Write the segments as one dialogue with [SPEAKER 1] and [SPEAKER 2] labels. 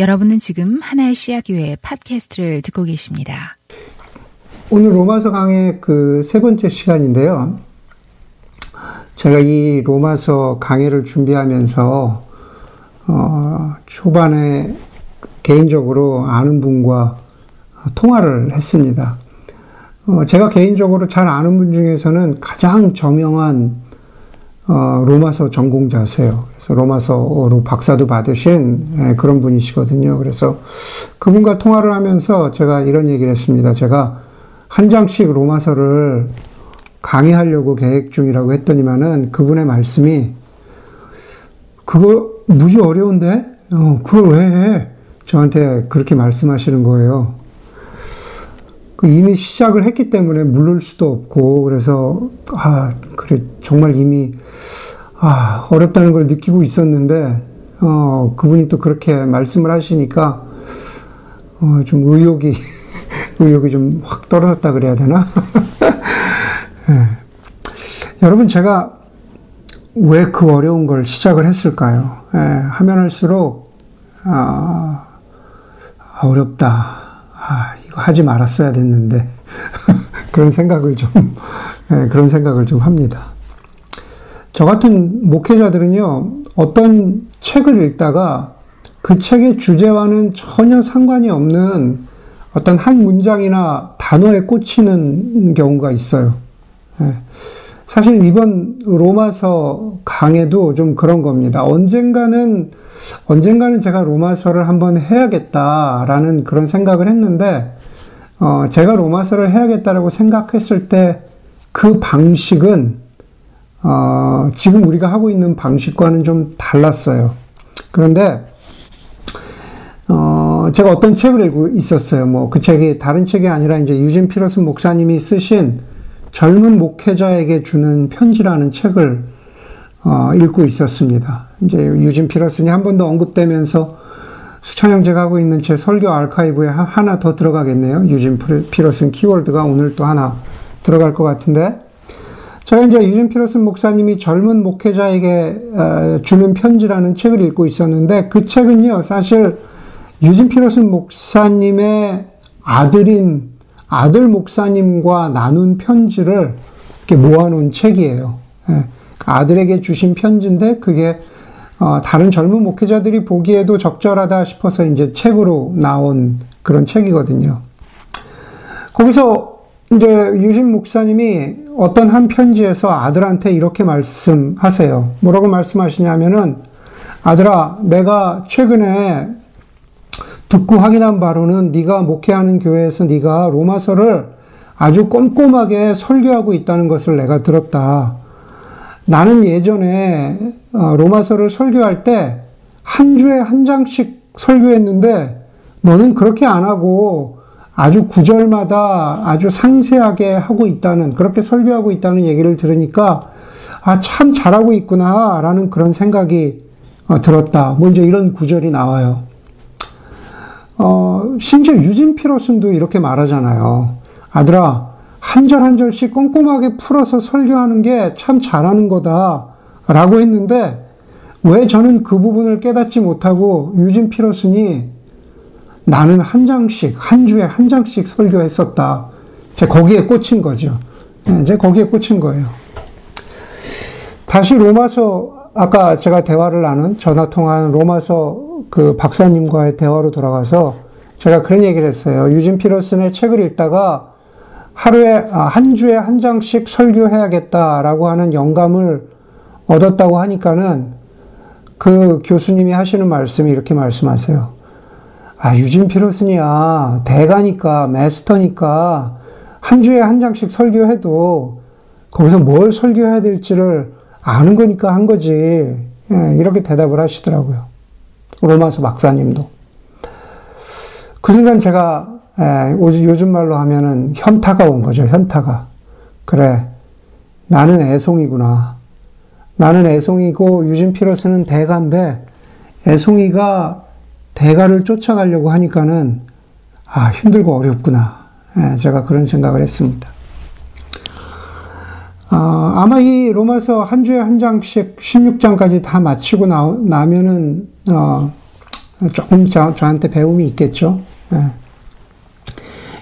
[SPEAKER 1] 여러분은 지금 하나의 씨앗교회 팟캐스트를 듣고 계십니다.
[SPEAKER 2] 오늘 로마서 강의 그 세 번째 시간인데요. 제가 이 로마서 강의를 준비하면서 어, 초반에 개인적으로 아는 분과 통화를 했습니다. 어, 제가 개인적으로 잘 아는 분 중에서는 가장 저명한 어, 로마서 전공자세요. 그래서 로마서로 박사도 받으신 예, 그런 분이시거든요. 그래서 그분과 통화를 하면서 제가 이런 얘기를 했습니다. 제가 한 장씩 로마서를 강의하려고 계획 중이라고 했더니만은 그분의 말씀이 그거 무지 어려운데? 어, 그걸 왜 해? 저한테 그렇게 말씀하시는 거예요. 그 이미 시작을 했기 때문에 물을 수도 없고, 그래서, 아, 그래, 정말 이미, 아, 어렵다는 걸 느끼고 있었는데, 어, 그분이 또 그렇게 말씀을 하시니까, 어, 좀 의욕이, 의욕이 좀 확 떨어졌다 그래야 되나? 네. 여러분, 제가 왜 그 어려운 걸 시작을 했을까요? 네, 하면 할수록, 아, 어렵다. 아, 이거 하지 말았어야 됐는데. 그런 생각을 좀, 네, 그런 생각을 좀 합니다. 저 같은 목회자들은요, 어떤 책을 읽다가 그 책의 주제와는 전혀 상관이 없는 어떤 한 문장이나 단어에 꽂히는 경우가 있어요. 네. 사실 이번 로마서 강에도 좀 그런 겁니다. 언젠가는, 언젠가는 제가 로마서를 한번 해야겠다라는 그런 생각을 했는데, 어, 제가 로마서를 해야겠다라고 생각했을 때 그 방식은, 어, 지금 우리가 하고 있는 방식과는 좀 달랐어요. 그런데, 어, 제가 어떤 책을 읽고 있었어요. 뭐, 그 책이 다른 책이 아니라 이제 유진 피러슨 목사님이 쓰신 젊은 목회자에게 주는 편지라는 책을 어, 읽고 있었습니다. 이제 유진 피러슨이 한 번 더 언급되면서 수천 형제가 하고 있는 제 설교 아카이브에 하나 더 들어가겠네요. 유진 피러슨 키워드가 오늘 또 하나 들어갈 것 같은데. 제가 이제 유진 피러슨 목사님이 젊은 목회자에게 주는 편지라는 책을 읽고 있었는데 그 책은요, 사실 유진 피러슨 목사님의 아들인 아들 목사님과 나눈 편지를 이렇게 모아놓은 책이에요. 예. 아들에게 주신 편지인데 그게 어, 다른 젊은 목회자들이 보기에도 적절하다 싶어서 이제 책으로 나온 그런 책이거든요. 거기서 이제 유진 목사님이 어떤 한 편지에서 아들한테 이렇게 말씀하세요. 뭐라고 말씀하시냐면은 아들아, 내가 최근에 듣고 확인한 바로는 네가 목회하는 교회에서 네가 로마서를 아주 꼼꼼하게 설교하고 있다는 것을 내가 들었다. 나는 예전에 어, 로마서를 설교할 때 한 주에 한 장씩 설교했는데 너는 그렇게 안 하고 아주 구절마다 아주 상세하게 하고 있다는, 그렇게 설교하고 있다는 얘기를 들으니까 아, 참 잘하고 있구나 라는 그런 생각이 어, 들었다. 뭐 이제 이런 구절이 나와요. 어, 심지어 유진 피러슨도 이렇게 말하잖아요. 아들아, 한 절 한 절씩 꼼꼼하게 풀어서 설교하는 게 참 잘하는 거다. 라고 했는데, 왜 저는 그 부분을 깨닫지 못하고 유진 피러슨이 나는 한 장씩, 한 주에 한 장씩 설교했었다. 제 거기에 꽂힌 거죠. 이제 네, 거기에 꽂힌 거예요. 다시 로마서, 아까 제가 대화를 나눈, 전화 통화한 로마서 그 박사님과의 대화로 돌아가서 제가 그런 얘기를 했어요. 유진 피러슨의 책을 읽다가 하루에, 아, 한 주에 한 장씩 설교해야겠다라고 하는 영감을 얻었다고 하니까는 그 교수님이 하시는 말씀이 이렇게 말씀하세요. 아, 유진 피러슨이야. 대가니까, 마스터니까, 한 주에 한 장씩 설교해도 거기서 뭘 설교해야 될지를 아는 거니까 한 거지. 예, 이렇게 대답을 하시더라고요. 로마서 박사님도. 그 순간 제가 예, 요즘 말로 하면은 현타가 온 거죠. 현타가. 그래. 나는 애송이구나. 나는 애송이고 유진 피러스는 대가인데 애송이가 대가를 쫓아가려고 하니까는 아 힘들고 어렵구나. 예, 제가 그런 생각을 했습니다. 아, 아마 이 로마서 한 주에 한 장씩 16장까지 다 마치고 나, 나면은 어, 조금 저, 저한테 배움이 있겠죠. 예.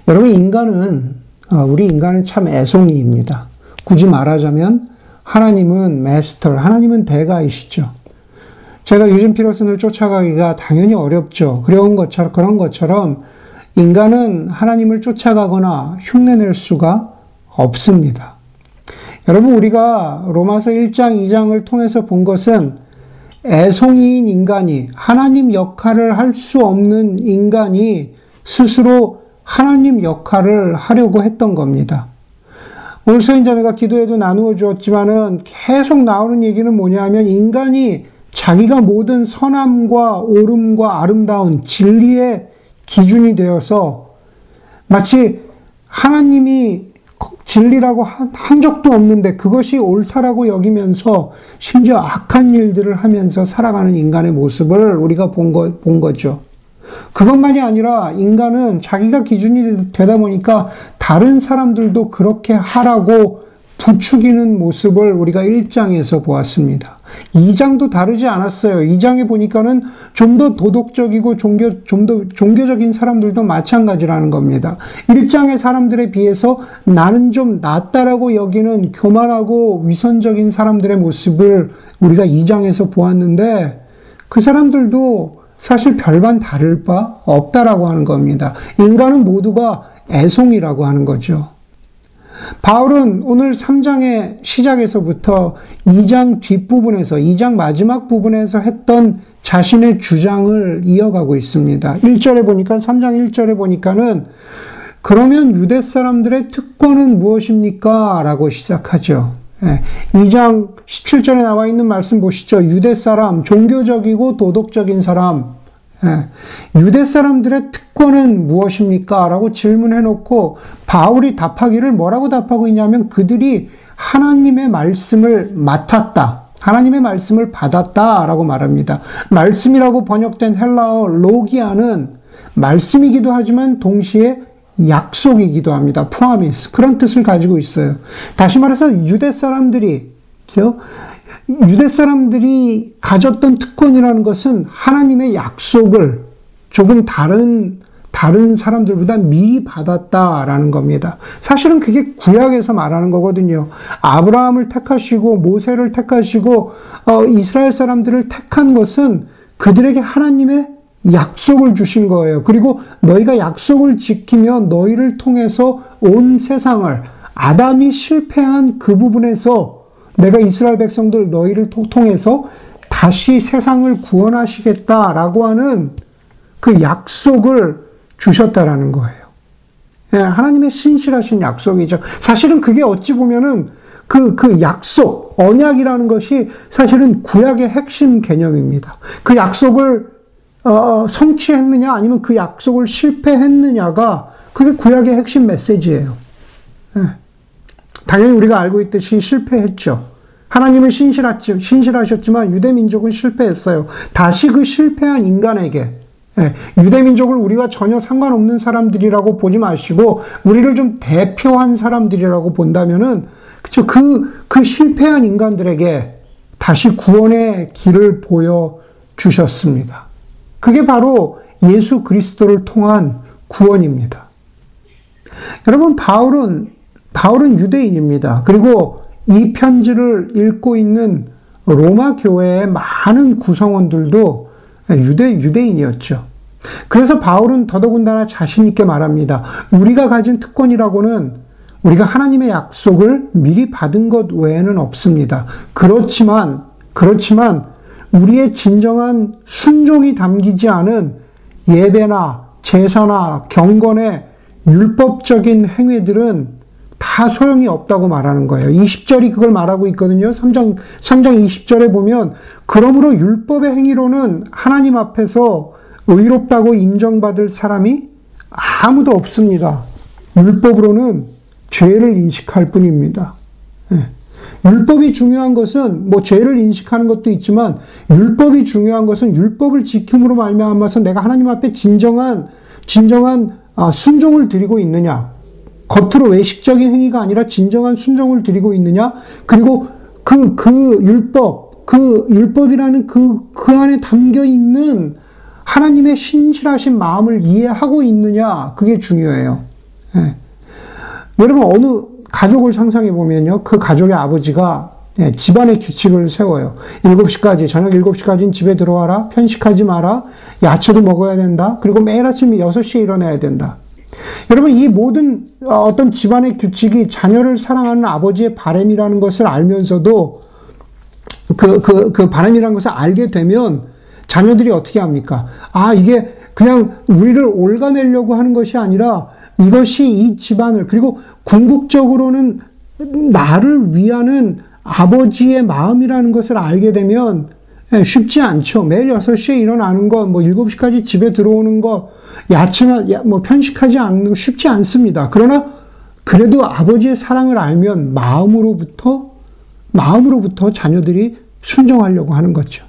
[SPEAKER 2] 여러분, 인간은, 어, 우리 인간은 참 애송이입니다. 굳이 말하자면, 하나님은 마스터, 하나님은 대가이시죠. 제가 유진 피러슨을 쫓아가기가 당연히 어렵죠. 그런 것처럼, 그런 것처럼, 인간은 하나님을 쫓아가거나 흉내낼 수가 없습니다. 여러분, 우리가 로마서 1장, 2장을 통해서 본 것은 애송이인 인간이, 하나님 역할을 할 수 없는 인간이 스스로 하나님 역할을 하려고 했던 겁니다. 오늘 서인자매가 기도에도 나누어 주었지만은 계속 나오는 얘기는 뭐냐면 인간이 자기가 모든 선함과 옳음과 아름다운 진리의 기준이 되어서 마치 하나님이 진리라고 한 적도 없는데 그것이 옳다라고 여기면서 심지어 악한 일들을 하면서 살아가는 인간의 모습을 우리가 본, 거, 본 거죠. 그것만이 아니라 인간은 자기가 기준이 되다 보니까 다른 사람들도 그렇게 하라고 부추기는 모습을 우리가 1장에서 보았습니다. 2장도 다르지 않았어요. 2장에 보니까는 좀 더 도덕적이고 종교, 좀 더 종교적인 사람들도 마찬가지라는 겁니다. 1장의 사람들에 비해서 나는 좀 낫다라고 여기는 교만하고 위선적인 사람들의 모습을 우리가 2장에서 보았는데 그 사람들도 사실 별반 다를 바 없다라고 하는 겁니다. 인간은 모두가 애송이라고 하는 거죠. 바울은 오늘 3장의 시작에서부터 2장 뒷부분에서, 2장 마지막 부분에서 했던 자신의 주장을 이어가고 있습니다. 1절에 보니까, 3장 1절에 보니까는, 그러면 유대 사람들의 특권은 무엇입니까? 라고 시작하죠. 2장 예, 17절에 나와 있는 말씀 보시죠. 유대 사람, 종교적이고 도덕적인 사람, 예. 유대 사람들의 특권은 무엇입니까? 라고 질문해 놓고 바울이 답하기를 뭐라고 답하고 있냐면 그들이 하나님의 말씀을 맡았다. 하나님의 말씀을 받았다. 라고 말합니다. 말씀이라고 번역된 헬라어 로기아는 말씀이기도 하지만 동시에 약속이기도 합니다. 프라미스. 그런 뜻을 가지고 있어요. 다시 말해서 유대 사람들이 유대 사람들이 가졌던 특권이라는 것은 하나님의 약속을 조금 다른 다른 사람들보다 미리 받았다라는 겁니다. 사실은 그게 구약에서 말하는 거거든요. 아브라함을 택하시고 모세를 택하시고 어, 이스라엘 사람들을 택한 것은 그들에게 하나님의 약속을 주신 거예요. 그리고 너희가 약속을 지키면 너희를 통해서 온 세상을 아담이 실패한 그 부분에서 내가 이스라엘 백성들 너희를 통해서 다시 세상을 구원하시겠다라고 하는 그 약속을 주셨다라는 거예요. 예, 하나님의 신실하신 약속이죠. 사실은 그게 어찌 보면은 그, 그 약속, 언약이라는 것이 사실은 구약의 핵심 개념입니다. 그 약속을 어, 어 성취했느냐 아니면 그 약속을 실패했느냐가 그게 구약의 핵심 메시지예요. 예. 당연히 우리가 알고 있듯이 실패했죠. 하나님은 신실하지, 신실하셨지만 유대 민족은 실패했어요. 다시 그 실패한 인간에게 예, 유대 민족을 우리가 전혀 상관없는 사람들이라고 보지 마시고 우리를 좀 대표한 사람들이라고 본다면은 그쵸 그, 그 실패한 인간들에게 다시 구원의 길을 보여 주셨습니다. 그게 바로 예수 그리스도를 통한 구원입니다. 여러분 바울은 바울은 유대인입니다. 그리고 이 편지를 읽고 있는 로마 교회의 많은 구성원들도 유대, 유대인이었죠. 그래서 바울은 더더군다나 자신있게 말합니다. 우리가 가진 특권이라고는 우리가 하나님의 약속을 미리 받은 것 외에는 없습니다. 그렇지만, 그렇지만, 우리의 진정한 순종이 담기지 않은 예배나 제사나 경건의 율법적인 행위들은 다 소용이 없다고 말하는 거예요. 20절이 그걸 말하고 있거든요. 3장, 3장 20절에 보면, 그러므로 율법의 행위로는 하나님 앞에서 의롭다고 인정받을 사람이 아무도 없습니다. 율법으로는 죄를 인식할 뿐입니다. 네. 율법이 중요한 것은 뭐 죄를 인식하는 것도 있지만 율법이 중요한 것은 율법을 지킴으로 말미암아서 내가 하나님 앞에 진정한 진정한 아, 순종을 드리고 있느냐 겉으로 외식적인 행위가 아니라 진정한 순종을 드리고 있느냐? 그리고 그, 그 율법, 그 율법이라는 그, 그 안에 담겨 있는 하나님의 신실하신 마음을 이해하고 있느냐, 그게 중요해요. 예. 여러분, 어느 가족을 상상해 보면요. 그 가족의 아버지가 예, 집안의 규칙을 세워요. 7시까지, 저녁 7시까지는 집에 들어와라. 편식하지 마라. 야채도 먹어야 된다. 그리고 매일 아침 6시에 일어나야 된다. 여러분, 이 모든 어, 어떤 집안의 규칙이 자녀를 사랑하는 아버지의 바램이라는 것을 알면서도 그, 그, 그 바람이라는 것을 알게 되면 자녀들이 어떻게 합니까? 아, 이게 그냥 우리를 올가매려고 하는 것이 아니라 이것이 이 집안을, 그리고 궁극적으로는 나를 위하는 아버지의 마음이라는 것을 알게 되면 예, 쉽지 않죠. 매일 6시에 일어나는 것, 뭐 7시까지 집에 들어오는 것, 야채나 뭐 편식하지 않는 거 쉽지 않습니다. 그러나 그래도 아버지의 사랑을 알면 마음으로부터 마음으로부터 자녀들이 순종하려고 하는 거죠.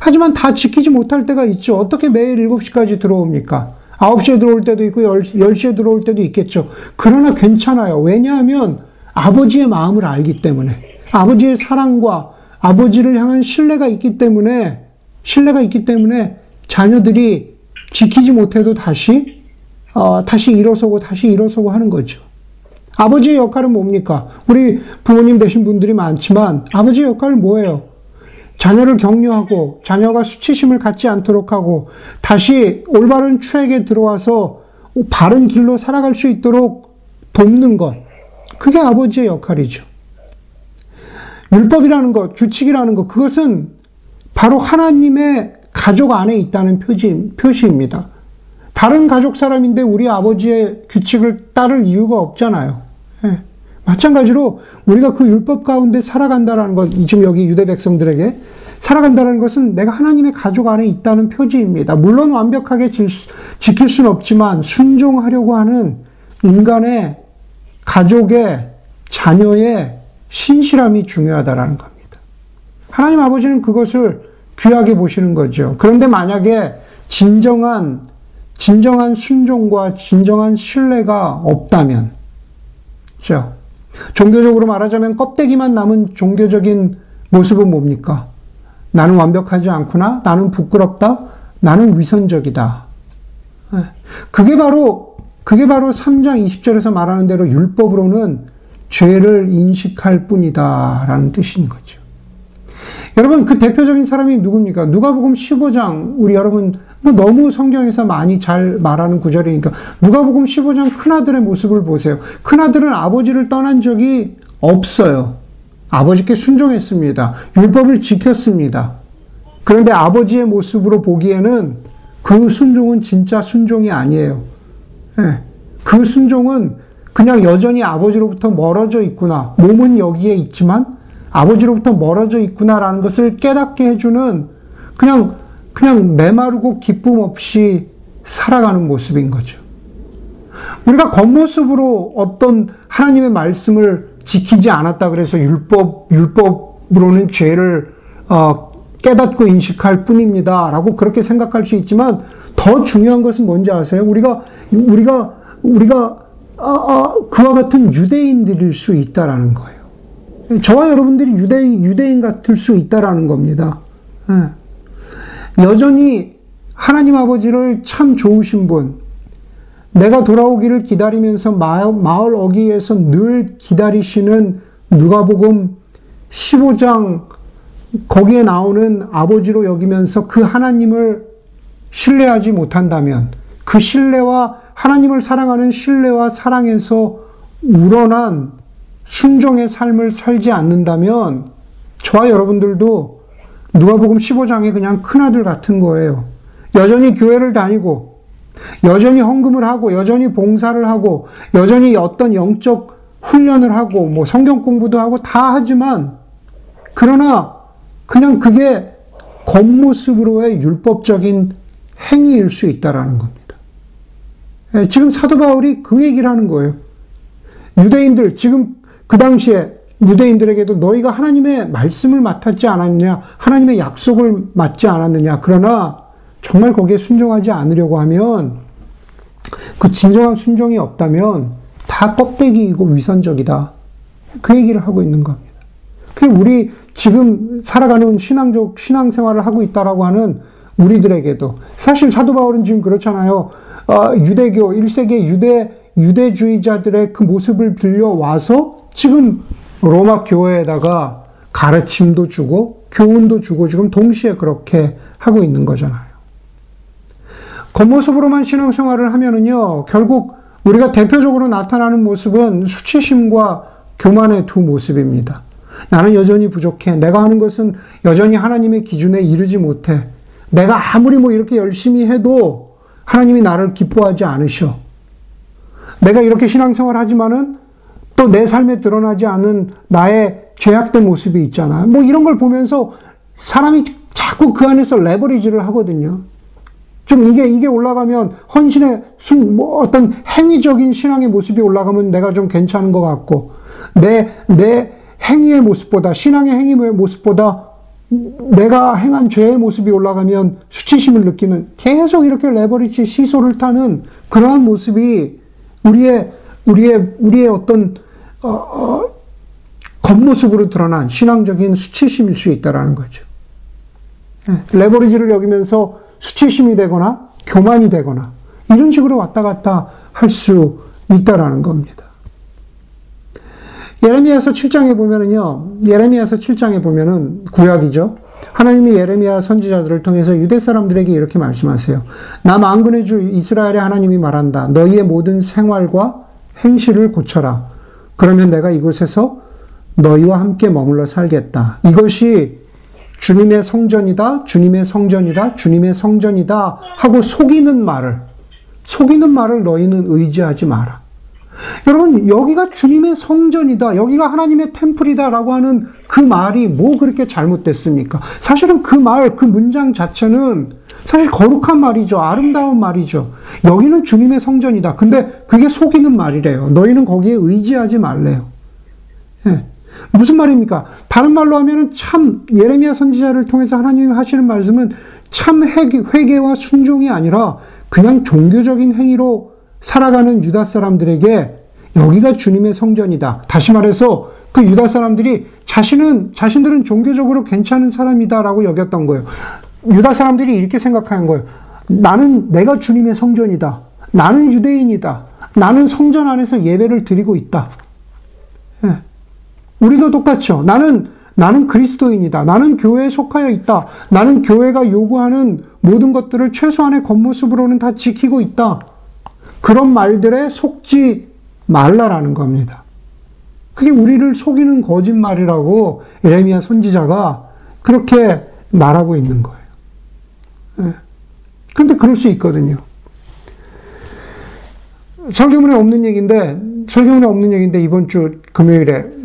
[SPEAKER 2] 하지만 다 지키지 못할 때가 있죠. 어떻게 매일 7시까지 들어옵니까? 9시에 들어올 때도 있고 10시 에 들어올 때도 있겠죠. 그러나 괜찮아요. 왜냐하면 아버지의 마음을 알기 때문에 아버지의 사랑과 아버지를 향한 신뢰가 있기 때문에 신뢰가 있기 때문에 자녀들이 지키지 못해도 다시 어, 다시 일어서고 다시 일어서고 하는 거죠. 아버지의 역할은 뭡니까? 우리 부모님 되신 분들이 많지만 아버지의 역할은 뭐예요? 자녀를 격려하고 자녀가 수치심을 갖지 않도록 하고 다시 올바른 추에게 들어와서 바른 길로 살아갈 수 있도록 돕는 것. 그게 아버지의 역할이죠. 율법이라는 것, 규칙이라는 것, 그것은 바로 하나님의 가족 안에 있다는 표지, 표시입니다. 다른 가족 사람인데 우리 아버지의 규칙을 따를 이유가 없잖아요. 예. 마찬가지로 우리가 그 율법 가운데 살아간다라는 것, 지금 여기 유대 백성들에게 살아간다는 것은 내가 하나님의 가족 안에 있다는 표지입니다. 물론 완벽하게 지킬 수는 없지만 순종하려고 하는 인간의 가족의 자녀의 신실함이 중요하다라는 겁니다. 하나님 아버지는 그것을 귀하게 보시는 거죠. 그런데 만약에 진정한 진정한 순종과 진정한 신뢰가 없다면 그렇죠? 종교적으로 말하자면 껍데기만 남은 종교적인 모습은 뭡니까? 나는 완벽하지 않구나. 나는 부끄럽다. 나는 위선적이다. 예. 그게 바로, 그게 바로 3장 20절에서 말하는 대로 율법으로는 죄를 인식할 뿐이다. 라는 뜻인 거죠. 여러분, 그 대표적인 사람이 누굽니까? 누가복음 15장, 우리 여러분, 뭐 너무 성경에서 많이 잘 말하는 구절이니까, 누가복음 15장 큰아들의 모습을 보세요. 큰아들은 아버지를 떠난 적이 없어요. 아버지께 순종했습니다. 율법을 지켰습니다. 그런데 아버지의 모습으로 보기에는 그 순종은 진짜 순종이 아니에요. 네. 그 순종은 그냥 여전히 아버지로부터 멀어져 있구나. 몸은 여기에 있지만 아버지로부터 멀어져 있구나라는 것을 깨닫게 해주는 그냥, 그냥 메마르고 기쁨 없이 살아가는 모습인 거죠. 우리가 겉모습으로 어떤 하나님의 말씀을 지키지 않았다 그래서 율법, 율법으로는 죄를, 어, 깨닫고 인식할 뿐입니다. 라고 그렇게 생각할 수 있지만 더 중요한 것은 뭔지 아세요? 우리가, 우리가, 우리가, 아, 아, 그와 같은 유대인들일 수 있다라는 거예요. 저와 여러분들이 유대인, 유대인 같을 수 있다라는 겁니다. 예. 여전히 하나님 아버지를 참 좋으신 분, 내가 돌아오기를 기다리면서 마을 어귀에서 늘 기다리시는 누가복음 15장 거기에 나오는 아버지로 여기면서 그 하나님을 신뢰하지 못한다면 그 신뢰와 하나님을 사랑하는 신뢰와 사랑에서 우러난 순종의 삶을 살지 않는다면 저와 여러분들도 누가복음 15장에 그냥 큰아들 같은 거예요. 여전히 교회를 다니고 여전히 헌금을 하고, 여전히 봉사를 하고, 여전히 어떤 영적 훈련을 하고, 뭐 성경 공부도 하고 다 하지만, 그러나 그냥 그게 겉모습으로의 율법적인 행위일 수 있다라는 겁니다. 예, 지금 사도 바울이 그 얘기를 하는 거예요. 유대인들, 지금 그 당시에 유대인들에게도 너희가 하나님의 말씀을 맡았지 않았냐, 하나님의 약속을 맡지 않았느냐, 그러나 정말 거기에 순종하지 않으려고 하면 그 진정한 순종이 없다면 다 껍데기이고 위선적이다. 그 얘기를 하고 있는 겁니다. 그 우리 지금 살아가는 신앙적 신앙생활을 하고 있다라고 하는 우리들에게도 사실 사도 바울은 지금 그렇잖아요. 어, 유대교 1세기 유대 유대주의자들의 그 모습을 빌려 와서 지금 로마 교회에다가 가르침도 주고 교훈도 주고 지금 동시에 그렇게 하고 있는 거잖아요. 겉모습으로만 신앙생활을 하면은요, 결국 우리가 대표적으로 나타나는 모습은 수치심과 교만의 두 모습입니다. 나는 여전히 부족해. 내가 하는 것은 여전히 하나님의 기준에 이르지 못해. 내가 아무리 뭐 이렇게 열심히 해도 하나님이 나를 기뻐하지 않으셔. 내가 이렇게 신앙생활 하지만은 또 내 삶에 드러나지 않은 나의 죄악된 모습이 있잖아. 뭐 이런 걸 보면서 사람이 자꾸 그 안에서 레버리지를 하거든요. 좀 이게, 이게 올라가면 헌신의 순, 뭐 어떤 행위적인 신앙의 모습이 올라가면 내가 좀 괜찮은 것 같고, 내, 내 행위의 모습보다, 신앙의 행위의 모습보다 내가 행한 죄의 모습이 올라가면 수치심을 느끼는 계속 이렇게 레버리지 시소를 타는 그러한 모습이 우리의, 우리의, 우리의 어떤, 어, 어, 겉모습으로 드러난 신앙적인 수치심일 수 있다라는 거죠. 예, 레버리지를 여기면서 수치심이 되거나 교만이 되거나 이런 식으로 왔다 갔다 할 수 있다라는 겁니다. 예레미야서 7장에 보면은요, 예레미야서 7장에 보면은 구약이죠. 하나님이 예레미야 선지자들을 통해서 유대 사람들에게 이렇게 말씀하세요. 나 만군의 주 이스라엘의 하나님이 말한다. 너희의 모든 생활과 행실을 고쳐라. 그러면 내가 이곳에서 너희와 함께 머물러 살겠다. 이것이 주님의 성전이다, 주님의 성전이다, 주님의 성전이다 하고 속이는 말을, 속이는 말을 너희는 의지하지 마라. 여러분, 여기가 주님의 성전이다, 여기가 하나님의 템플이다라고 하는 그 말이 뭐 그렇게 잘못됐습니까? 사실은 그 말, 그 문장 자체는 사실 거룩한 말이죠. 아름다운 말이죠. 여기는 주님의 성전이다. 근데 그게 속이는 말이래요. 너희는 거기에 의지하지 말래요. 예. 무슨 말입니까? 다른 말로 하면은 참 예레미야 선지자를 통해서 하나님이 하시는 말씀은 참 회개와 순종이 아니라 그냥 종교적인 행위로 살아가는 유다 사람들에게 여기가 주님의 성전이다. 다시 말해서 그 유다 사람들이 자신은 자신들은 종교적으로 괜찮은 사람이다라고 여겼던 거예요. 유다 사람들이 이렇게 생각하는 거예요. 나는 내가 주님의 성전이다. 나는 유대인이다. 나는 성전 안에서 예배를 드리고 있다. 예. 우리도 똑같죠. 나는 나는 그리스도인이다. 나는 교회에 속하여 있다. 나는 교회가 요구하는 모든 것들을 최소한의 겉모습으로는 다 지키고 있다. 그런 말들에 속지 말라라는 겁니다. 그게 우리를 속이는 거짓말이라고 에레미야 선지자가 그렇게 말하고 있는 거예요. 예. 그런데 그럴 수 있거든요. 설교문에 없는 얘기인데, 설교문에 없는 얘기인데, 이번 주 금요일에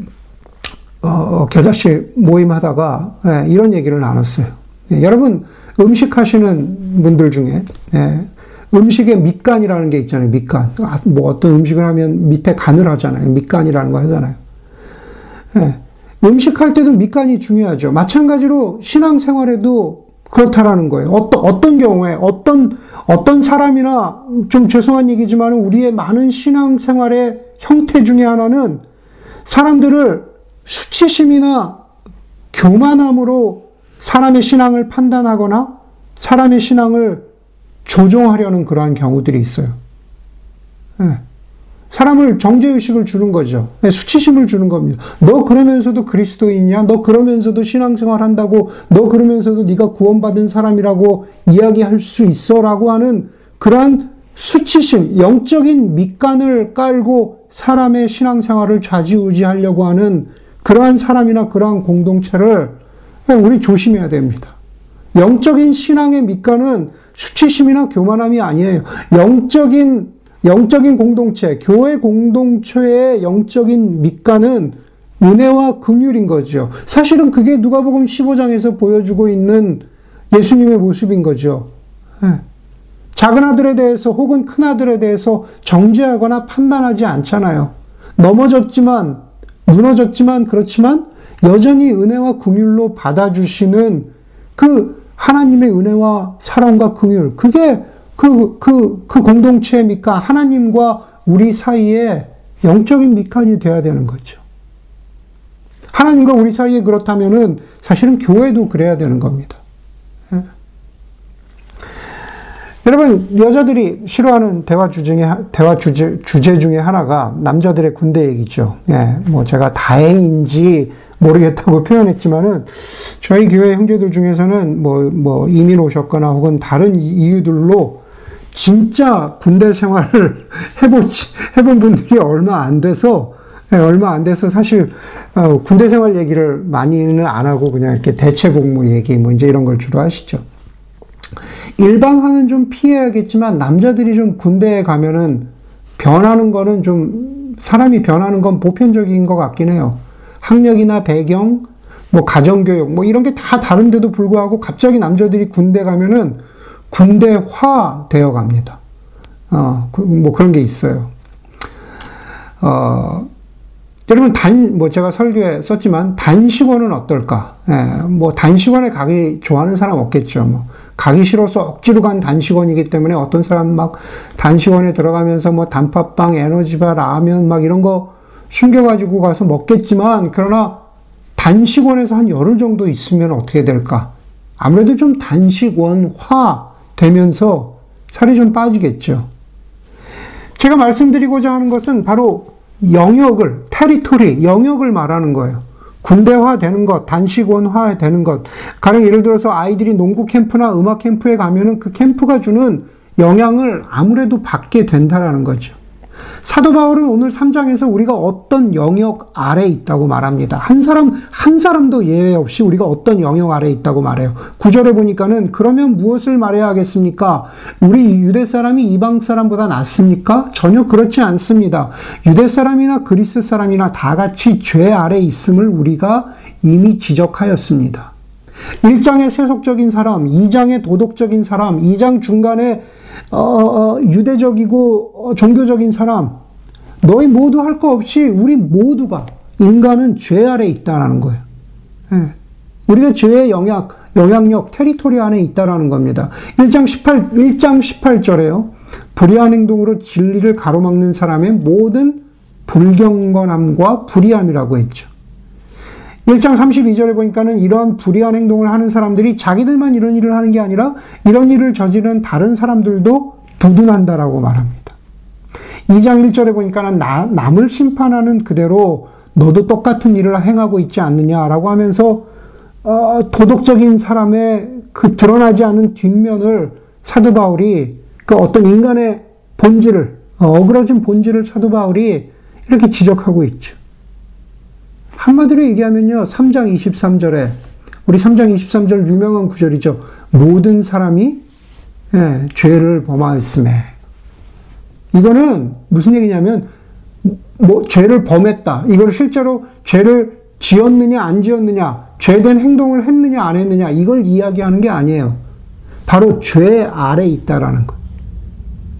[SPEAKER 2] 어, 겨자씨 모임 하다가 예, 이런 얘기를 나눴어요. 예, 여러분 음식 하시는 분들 중에 예, 음식에 밑간이라는 게 있잖아요. 밑간. 아, 뭐 어떤 음식을 하면 밑에 간을 하잖아요. 밑간이라는 거 하잖아요. 예, 음식할 때도 밑간이 중요하죠. 마찬가지로 신앙생활에도 그렇다라는 거예요. 어떤, 어떤 경우에, 어떤, 어떤 사람이나, 좀 죄송한 얘기지만 우리의 많은 신앙생활의 형태 중에 하나는 사람들을 수치심이나 교만함으로 사람의 신앙을 판단하거나 사람의 신앙을 조종하려는 그러한 경우들이 있어요. 네. 사람을 정죄의식을 주는 거죠. 네, 수치심을 주는 겁니다. 너 그러면서도 그리스도인이야? 너 그러면서도 신앙생활 한다고? 너 그러면서도 네가 구원받은 사람이라고 이야기할 수 있어? 라고 하는 그러한 수치심, 영적인 밑간을 깔고 사람의 신앙생활을 좌지우지하려고 하는 그러한 사람이나 그러한 공동체를 우리 조심해야 됩니다. 영적인 신앙의 밑간은 수치심이나 교만함이 아니에요. 영적인 영적인 공동체, 교회 공동체의 영적인 밑간은 은혜와 긍휼인 거죠. 사실은 그게 누가복음 15장에서 보여주고 있는 예수님의 모습인 거죠. 예. 작은 아들에 대해서 혹은 큰 아들에 대해서 정죄하거나 판단하지 않잖아요. 넘어졌지만 무너졌지만 그렇지만 여전히 은혜와 긍휼로 받아주시는 그 하나님의 은혜와 사랑과 긍휼 그게 그, 그, 그 공동체의 밑간, 하나님과 우리 사이에 영적인 밑간이 돼야 되는 거죠. 하나님과 우리 사이에 그렇다면은 사실은 교회도 그래야 되는 겁니다. 예. 여러분, 여자들이 싫어하는 대화 주중에, 대화 주제, 주제 중에 하나가 남자들의 군대 얘기죠. 예, 뭐 제가 다행인지 모르겠다고 표현했지만은 저희 교회 형제들 중에서는 뭐, 뭐 이민 오셨거나 혹은 다른 이유들로 진짜 군대 생활을 해본, 해본 분들이 얼마 안 돼서 예, 얼마 안 돼서 사실 어, 군대 생활 얘기를 많이는 안 하고 그냥 이렇게 대체 복무 얘기 뭐 이제 이런 걸 주로 하시죠. 일반화는 좀 피해야겠지만 남자들이 좀 군대에 가면은 변하는 거는 좀 사람이 변하는 건 보편적인 것 같긴 해요. 학력이나 배경, 뭐 가정교육, 뭐 이런 게 다 다른데도 불구하고 갑자기 남자들이 군대 가면은 군대화 되어 갑니다. 어, 그, 뭐 그런 게 있어요. 어, 여러분 단, 뭐 제가 설교에 썼지만 단식원은 어떨까? 예, 뭐 단식원에 가기 좋아하는 사람 없겠죠. 뭐 가기 싫어서 억지로 간 단식원이기 때문에 어떤 사람 막 단식원에 들어가면서 뭐 단팥빵, 에너지바, 라면 막 이런 거 숨겨가지고 가서 먹겠지만 그러나 단식원에서 한 열흘 정도 있으면 어떻게 될까? 아무래도 좀 단식원화 되면서 살이 좀 빠지겠죠. 제가 말씀드리고자 하는 것은 바로 영역을, 테리토리, 영역을 말하는 거예요. 군대화 되는 것, 단식원화 되는 것. 가령 예를 들어서 아이들이 농구 캠프나 음악 캠프에 가면은 그 캠프가 주는 영향을 아무래도 받게 된다라는 거죠. 사도 바울은 오늘 3장에서 우리가 어떤 영역 아래 있다고 말합니다. 한 사람, 한 사람도 예외 없이 우리가 어떤 영역 아래 있다고 말해요. 구절에 보니까는 그러면 무엇을 말해야 하겠습니까? 우리 유대 사람이 이방 사람보다 낫습니까? 전혀 그렇지 않습니다. 유대 사람이나 그리스 사람이나 다 같이 죄 아래 있음을 우리가 이미 지적하였습니다. 1장의 세속적인 사람, 2장의 도덕적인 사람, 2장 중간에 어, 어, 어, 유대적이고 어, 종교적인 사람, 너희 모두 할 거 없이 우리 모두가 인간은 죄 아래 있다라는 거예요. 예. 우리가 죄의 영향, 영향력, 테리토리 안에 있다라는 겁니다. 1장 18, 1장 18절에요. 불의한 행동으로 진리를 가로막는 사람의 모든 불경건함과 불의함이라고 했죠. 1장 32절에 보니까는 이러한 불의한 행동을 하는 사람들이 자기들만 이런 일을 하는 게 아니라 이런 일을 저지른 다른 사람들도 두둔한다라고 말합니다. 2장 1절에 보니까는 나, 남을 심판하는 그대로 너도 똑같은 일을 행하고 있지 않느냐라고 하면서 어, 도덕적인 사람의 그 드러나지 않은 뒷면을 사도 바울이 그 어떤 인간의 본질을 어, 어그러진 본질을 사도 바울이 이렇게 지적하고 있죠. 한마디로 얘기하면요. 3장 23절에 우리 3장 23절 유명한 구절이죠. 모든 사람이 예, 죄를 범하였음에 이거는 무슨 얘기냐면 뭐 죄를 범했다. 이걸 실제로 죄를 지었느냐 안 지었느냐, 죄된 행동을 했느냐 안 했느냐 이걸 이야기하는 게 아니에요. 바로 죄 아래 있다라는 것.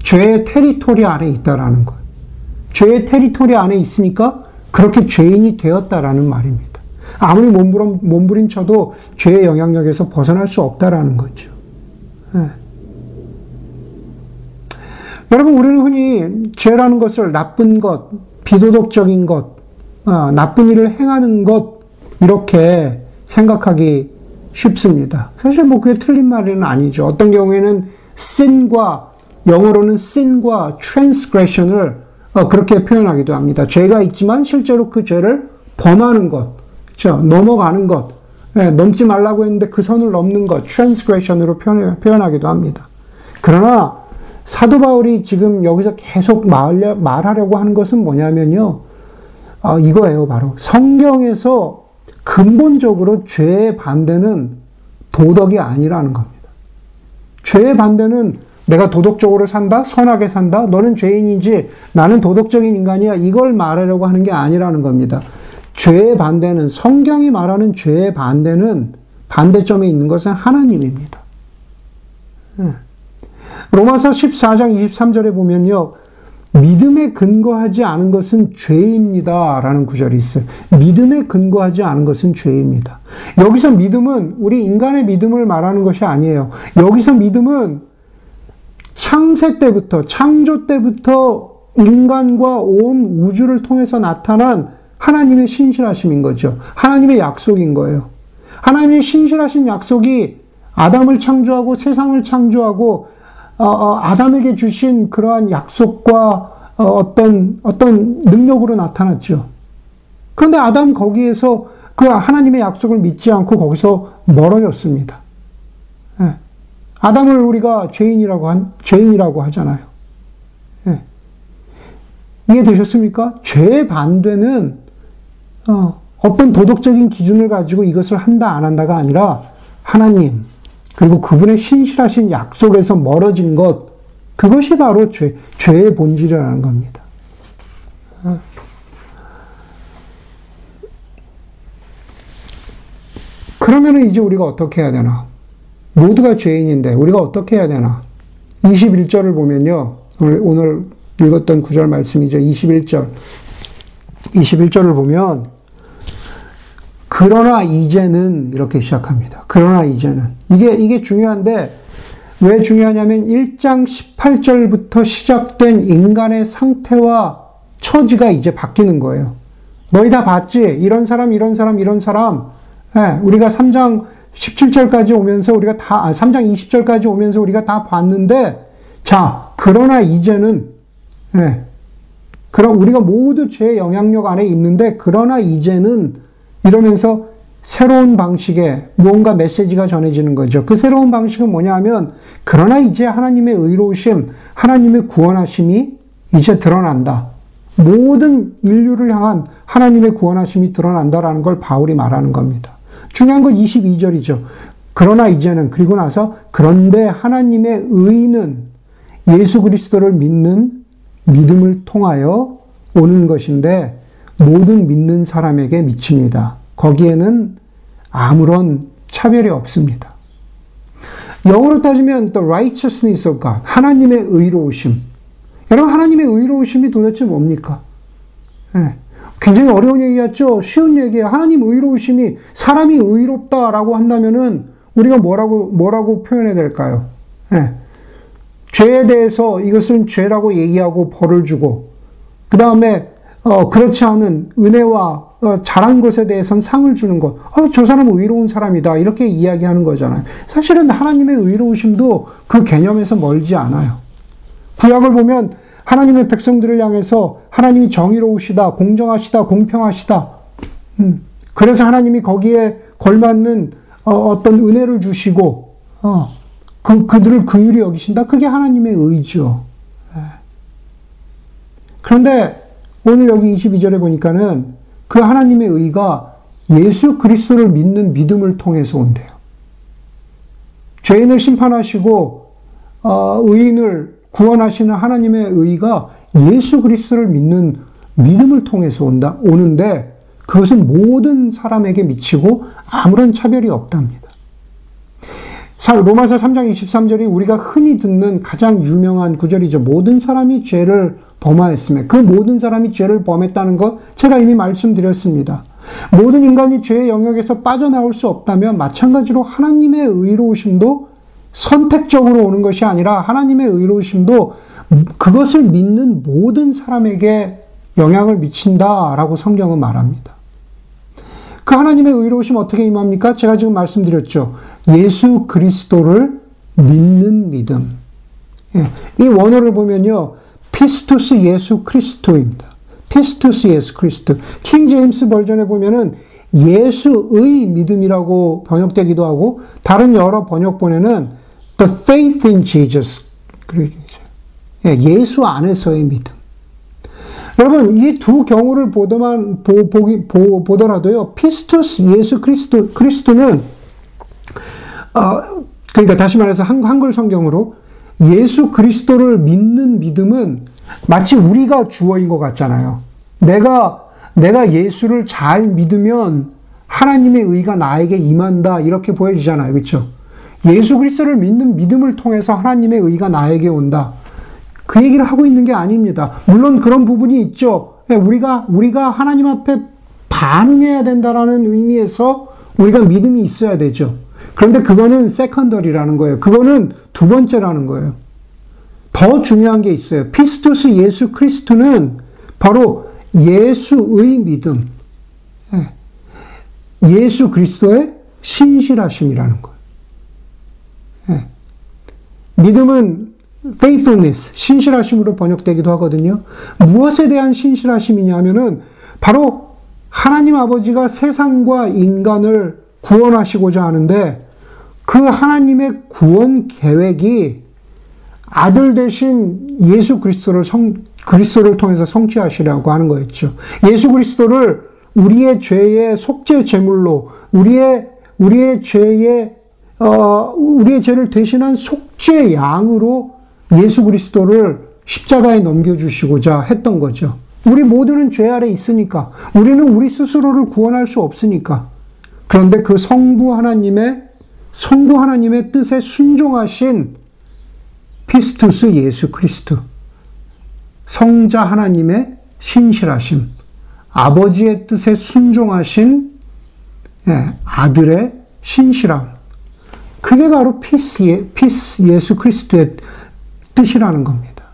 [SPEAKER 2] 죄의 테리토리 안에 있다라는 것. 죄의 테리토리 안에 있으니까 그렇게 죄인이 되었다라는 말입니다. 아무리 몸부림, 몸부림쳐도 죄의 영향력에서 벗어날 수 없다라는 거죠. 네. 여러분, 우리는 흔히 죄라는 것을 나쁜 것, 비도덕적인 것, 어, 나쁜 일을 행하는 것, 이렇게 생각하기 쉽습니다. 사실 뭐 그게 틀린 말은 아니죠. 어떤 경우에는 sin과, 영어로는 sin과 transgression을 어, 그렇게 표현하기도 합니다. 죄가 있지만 실제로 그 죄를 범하는 것, 그렇죠? 넘어가는 것, 예, 넘지 말라고 했는데 그 선을 넘는 것, transgression으로 표현하기도 합니다. 그러나 사도 바울이 지금 여기서 계속 말하려고 하는 것은 뭐냐면요. 아, 이거예요, 바로. 성경에서 근본적으로 죄의 반대는 도덕이 아니라는 겁니다. 죄의 반대는 내가 도덕적으로 산다? 선하게 산다? 너는 죄인이지? 나는 도덕적인 인간이야? 이걸 말하려고 하는 게 아니라는 겁니다. 죄의 반대는, 성경이 말하는 죄의 반대는, 반대점에 있는 것은 하나님입니다. 예. 로마서 14장 23절에 보면요. 믿음에 근거하지 않은 것은 죄입니다. 라는 구절이 있어요. 믿음에 근거하지 않은 것은 죄입니다. 여기서 믿음은 우리 인간의 믿음을 말하는 것이 아니에요. 여기서 믿음은 창세 때부터, 창조 때부터 인간과 온 우주를 통해서 나타난 하나님의 신실하심인 거죠. 하나님의 약속인 거예요. 하나님의 신실하신 약속이 아담을 창조하고 세상을 창조하고 어, 어, 아담에게 주신 그러한 약속과 어, 어떤 어떤 능력으로 나타났죠. 그런데 아담 거기에서 그 하나님의 약속을 믿지 않고 거기서 멀어졌습니다. 예. 아담을 우리가 죄인이라고 한 죄인이라고 하잖아요. 예. 이해되셨습니까? 죄의 반대는 어, 어떤 도덕적인 기준을 가지고 이것을 한다 안 한다가 아니라 하나님 그리고 그분의 신실하신 약속에서 멀어진 것 그것이 바로 죄 죄의 본질이라는 겁니다. 어. 그러면 이제 우리가 어떻게 해야 되나? 모두가 죄인인데 우리가 어떻게 해야 되나? 21절을 보면요. 오늘, 오늘 읽었던 구절 말씀이죠. 21절. 21절을 보면 그러나 이제는 이렇게 시작합니다. 그러나 이제는 이게 이게 중요한데 왜 중요하냐면 1장 18절부터 시작된 인간의 상태와 처지가 이제 바뀌는 거예요. 너희 다 봤지? 이런 사람, 이런 사람, 이런 사람. 예, 우리가 3장 17절까지 오면서 우리가 다, 아, 3장 20절까지 오면서 우리가 다 봤는데, 자, 그러나 이제는, 예, 그럼 우리가 모두 죄의 영향력 안에 있는데, 그러나 이제는 이러면서 새로운 방식의 무언가 메시지가 전해지는 거죠. 그 새로운 방식은 뭐냐 하면, 그러나 이제 하나님의 의로우심, 하나님의 구원하심이 이제 드러난다. 모든 인류를 향한 하나님의 구원하심이 드러난다라는 걸 바울이 말하는 겁니다. 중요한 건 22절이죠. 그러나 이제는 그리고 나서 그런데 하나님의 의는 예수 그리스도를 믿는 믿음을 통하여 오는 것인데 모든 믿는 사람에게 미칩니다. 거기에는 아무런 차별이 없습니다. 영어로 따지면 the righteousness of God, 하나님의 의로우심. 여러분 하나님의 의로우심이 도대체 뭡니까? 네. 굉장히 어려운 얘기였죠. 쉬운 얘기예요. 하나님 의로우심이 사람이 의롭다라고 한다면은 우리가 뭐라고 뭐라고 표현해야 될까요? 네. 죄에 대해서 이것은 죄라고 얘기하고 벌을 주고 그 다음에 어, 그렇지 않은 은혜와 어, 잘한 것에 대해서는 상을 주는 것. 어, 저 사람은 의로운 사람이다. 이렇게 이야기하는 거잖아요. 사실은 하나님의 의로우심도 그 개념에서 멀지 않아요. 구약을 보면 하나님의 백성들을 향해서 하나님이 정의로우시다, 공정하시다, 공평하시다. 음, 그래서 하나님이 거기에 걸맞는 어, 떤 은혜를 주시고 어, 그 그들을 긍휼히 여기신다. 그게 하나님의 의죠. 예. 그런데 오늘 여기 22절에 보니까는 그 하나님의 의가 예수 그리스도를 믿는 믿음을 통해서 온대요. 죄인을 심판하시고 어, 의인을 구원하시는 하나님의 의가 예수 그리스도를 믿는 믿음을 통해서 온다, 오는데 그것은 모든 사람에게 미치고 아무런 차별이 없답니다. 로마서 3장 23절이 우리가 흔히 듣는 가장 유명한 구절이죠. 모든 사람이 죄를 범하였음에 그 모든 사람이 죄를 범했다는 것 제가 이미 말씀드렸습니다. 모든 인간이 죄의 영역에서 빠져나올 수 없다면 마찬가지로 하나님의 의로우심도 선택적으로 오는 것이 아니라 하나님의 의로우심도 그것을 믿는 모든 사람에게 영향을 미친다라고 성경은 말합니다. 그 하나님의 의로우심 어떻게 임합니까? 제가 지금 말씀드렸죠. 예수 그리스도를 믿는 믿음. 예, 이 원어를 보면요. 피스투스 예수 그리스도입니다. 피스투스 예수 그리스도. King James Version에 보면은 예수의 믿음이라고 번역되기도 하고 다른 여러 번역본에는 The faith in Jesus. 예, 예수 안에서의 믿음. 여러분, 이 두 경우를 보더만, 보, 보기, 보, 보더라도요, 피스투스 예수 그리스도, 그리스도는, 어, 그러니까 다시 말해서 한, 한글 성경으로 예수 그리스도를 믿는 믿음은 마치 우리가 주어인 것 같잖아요. 내가, 내가 예수를 잘 믿으면 하나님의 의가 나에게 임한다, 이렇게 보여지잖아요. 그렇죠 예수 그리스도를 믿는 믿음을 통해서 하나님의 의가 나에게 온다. 그 얘기를 하고 있는 게 아닙니다. 물론 그런 부분이 있죠. 예, 우리가 우리가 하나님 앞에 반응해야 된다라는 의미에서 우리가 믿음이 있어야 되죠. 그런데 그거는 secondary라는 거예요. 그거는 두 번째라는 거예요. 더 중요한 게 있어요. 피스투스 예수 크리스트는 바로 예수의 믿음. 예. 예수 그리스도의 신실하심이라는 거예요. 믿음은 faithfulness, 신실하심으로 번역되기도 하거든요. 무엇에 대한 신실하심이냐면은 바로 하나님 아버지가 세상과 인간을 구원하시고자 하는데 그 하나님의 구원 계획이 아들 대신 예수 그리스도를 성, 그리스도를 통해서 성취하시려고 하는 거였죠. 예수 그리스도를 우리의 죄의 속죄 제물로 우리의 우리의 죄의 어, 우리의 죄를 대신한 속죄 양으로 예수 그리스도를 십자가에 넘겨주시고자 했던 거죠. 우리 모두는 죄 아래 있으니까. 우리는 우리 스스로를 구원할 수 없으니까. 그런데 그 성부 하나님의, 성부 하나님의 뜻에 순종하신 피스투스 예수 그리스도. 성자 하나님의 신실하심. 아버지의 뜻에 순종하신 예, 아들의 신실함. 그게 바로 피스, 예, 피스 예수 그리스도의 뜻이라는 겁니다.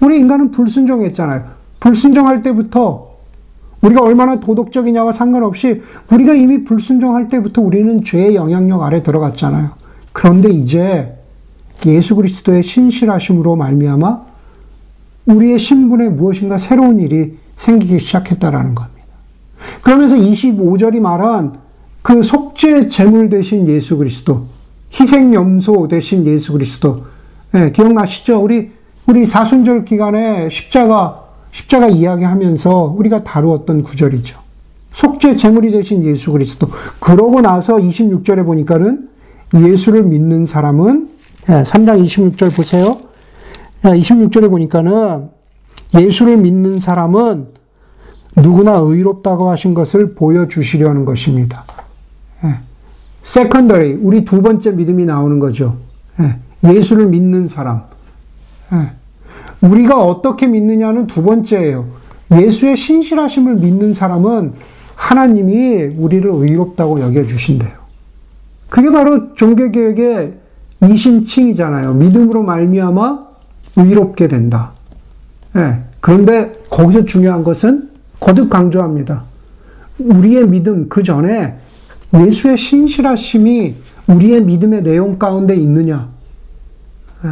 [SPEAKER 2] 우리 인간은 불순종했잖아요. 불순종할 때부터 우리가 얼마나 도덕적이냐와 상관없이 우리가 이미 불순종할 때부터 우리는 죄의 영향력 아래 들어갔잖아요. 그런데 이제 예수 그리스도의 신실하심으로 말미암아 우리의 신분에 무엇인가 새로운 일이 생기기 시작했다라는 겁니다. 그러면서 25절이 말한 그 속죄 제물 대신 예수 그리스도, 희생 염소 대신 예수 그리스도. 네, 기억나시죠? 우리 우리 사순절 기간에 십자가 십자가 이야기하면서 우리가 다루었던 구절이죠. 속죄 제물이 되신 예수 그리스도. 그러고 나서 26절에 보니까는 예수를 믿는 사람은 3장 26절 보세요. 26절에 보니까는 예수를 믿는 사람은 누구나 의롭다고 하신 것을 보여주시려는 것입니다. Secondary, 우리 두 번째 믿음이 나오는 거죠. 예, 수를 믿는 사람. 예. 우리가 어떻게 믿느냐는 두 번째예요. 예수의 신실하심을 믿는 사람은 하나님이 우리를 의롭다고 여겨주신대요. 그게 바로 종교개혁의 이신칭이잖아요. 믿음으로 말미암아 의롭게 된다. 예. 그런데 거기서 중요한 것은 거듭 강조합니다. 우리의 믿음 그 전에 예수의 신실하심이 우리의 믿음의 내용 가운데 있느냐? 예.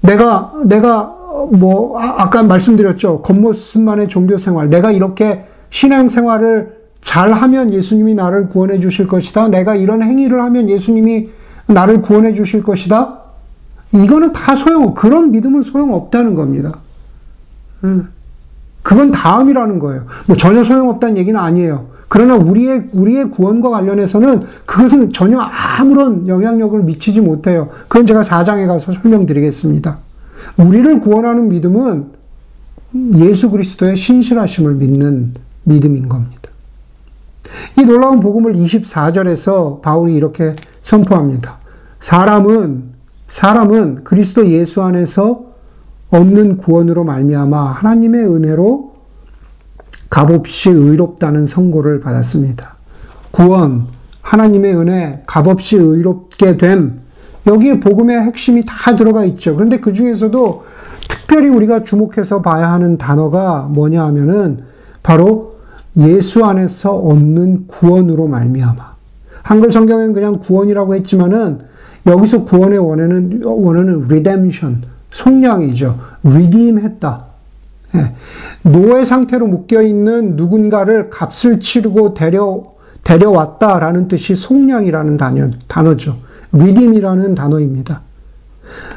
[SPEAKER 2] 내가, 내가, 뭐, 아, 까 말씀드렸죠. 겉모습만의 종교 생활. 내가 이렇게 신앙 생활을 잘 하면 예수님이 나를 구원해 주실 것이다. 내가 이런 행위를 하면 예수님이 나를 구원해 주실 것이다. 이거는 다 소용, 그런 믿음은 소용 없다는 겁니다. 예. 그건 다음이라는 거예요. 뭐 전혀 소용없다는 얘기는 아니에요. 그러나 우리의, 우리의 구원과 관련해서는 그것은 전혀 아무런 영향력을 미치지 못해요. 그건 제가 4장에 가서 설명드리겠습니다. 우리를 구원하는 믿음은 예수 그리스도의 신실하심을 믿는 믿음인 겁니다. 이 놀라운 복음을 24절에서 바울이 이렇게 선포합니다. 사람은 사람은 그리스도 예수 안에서 얻는 구원으로 말미암아 하나님의 은혜로 값없이 의롭다는 선고를 받았습니다. 구원, 하나님의 은혜, 값없이 의롭게 됨, 여기에 복음의 핵심이 다 들어가 있죠. 그런데 그 중에서도 특별히 우리가 주목해서 봐야 하는 단어가 뭐냐 하면은 바로 예수 안에서 얻는 구원으로 말미암아. 한글 성경엔 그냥 구원이라고 했지만은 여기서 구원의 원어는 원어는 redemption, 속량이죠. redeem 했다. 예. 노예 상태로 묶여 있는 누군가를 값을 치르고 데려 데려왔다라는 뜻이 속량이라는 단어, 단어죠. 리딤이라는 단어입니다.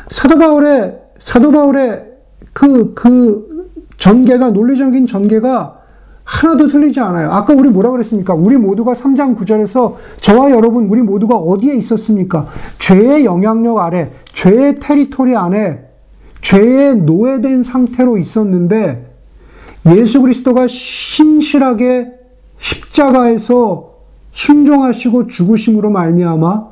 [SPEAKER 2] 사도 바울의 사도 바울의 그, 그 전개가, 논리적인 전개가 하나도 틀리지 않아요. 아까 우리 뭐라 그랬습니까? 우리 모두가 3장 9절에서 저와 여러분, 우리 모두가 어디에 있었습니까? 죄의 영향력 아래, 죄의 테리토리 안에 죄에 노예된 상태로 있었는데 예수 그리스도가 신실하게 십자가에서 순종하시고 죽으심으로 말미암아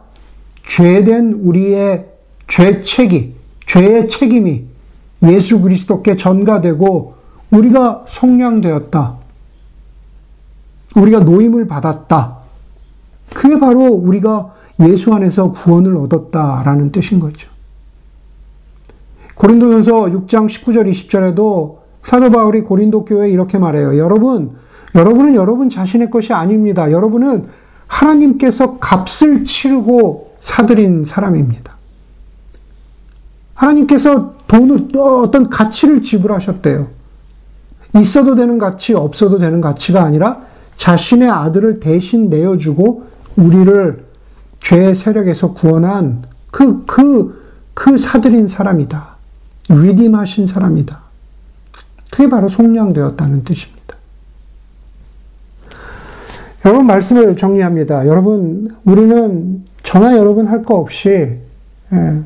[SPEAKER 2] 죄된 우리의 죄책이 죄의 책임이 예수 그리스도께 전가되고 우리가 성량되었다. 우리가 노임을 받았다. 그게 바로 우리가 예수 안에서 구원을 얻었다라는 뜻인 거죠. 고린도전서 6장 19절 20절에도 사도 바울이 고린도 교회에 이렇게 말해요. 여러분, 여러분은 여러분 자신의 것이 아닙니다. 여러분은 하나님께서 값을 치르고 사들인 사람입니다. 하나님께서 돈을, 어, 어떤 가치를 지불하셨대요. 있어도 되는 가치, 없어도 되는 가치가 아니라 자신의 아들을 대신 내어주고 우리를 죄의 세력에서 구원한 그, 그, 그 사들인 사람이다. 위임하신 사람이다. 그게 바로 속량되었다는 뜻입니다. 여러분 말씀을 정리합니다. 여러분 우리는 저나 여러분 할 거 없이 예,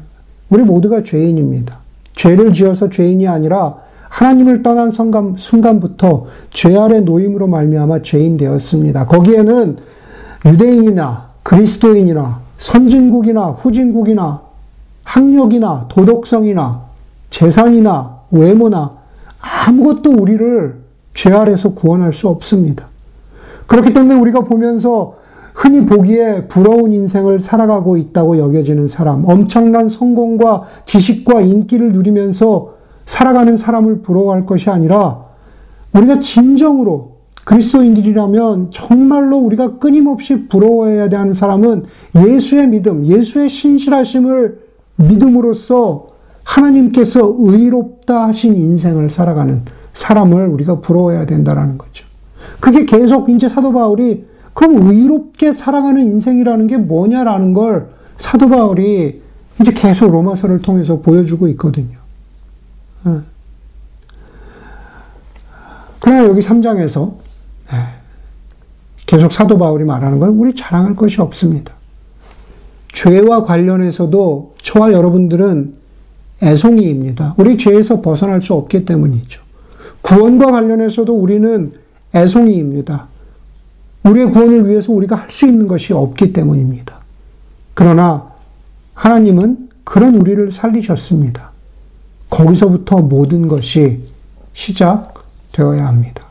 [SPEAKER 2] 우리 모두가 죄인입니다. 죄를 지어서 죄인이 아니라 하나님을 떠난 순간, 순간 부터 죄 아래 노임으로 말미암아 죄인 되었습니다. 거기에는 유대인이나 그리스도인이나 선진국이나 후진국이나 학력이나 도덕성이나 재산이나 외모나 아무것도 우리를 죄 아래서 구원할 수 없습니다. 그렇기 때문에 우리가 보면서 흔히 보기에 부러운 인생을 살아가고 있다고 여겨지는 사람, 엄청난 성공과 지식과 인기를 누리면서 살아가는 사람을 부러워할 것이 아니라 우리가 진정으로 그리스도인들이라면 정말로 우리가 끊임없이 부러워해야 되는 사람은 예수의 믿음, 예수의 신실하심을 믿음으로써 하나님께서 의롭다 하신 인생을 살아가는 사람을 우리가 부러워해야 된다는 거죠. 그게 계속 이제 사도 바울이 그럼 의롭게 살아가는 인생이라는 게 뭐냐라는 걸 사도 바울이 이제 계속 로마서를 통해서 보여주고 있거든요. 예. 그러나 여기 3장에서 예, 계속 사도 바울이 말하는 건 우리 자랑할 것이 없습니다. 죄와 관련해서도 저와 여러분들은 애송이입니다. 우리 죄에서 벗어날 수 없기 때문이죠. 구원과 관련해서도 우리는 애송이입니다. 우리의 구원을 위해서 우리가 할 수 있는 것이 없기 때문입니다. 그러나 하나님은 그런 우리를 살리셨습니다. 거기서부터 모든 것이 시작되어야 합니다.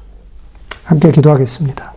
[SPEAKER 2] 함께 기도하겠습니다.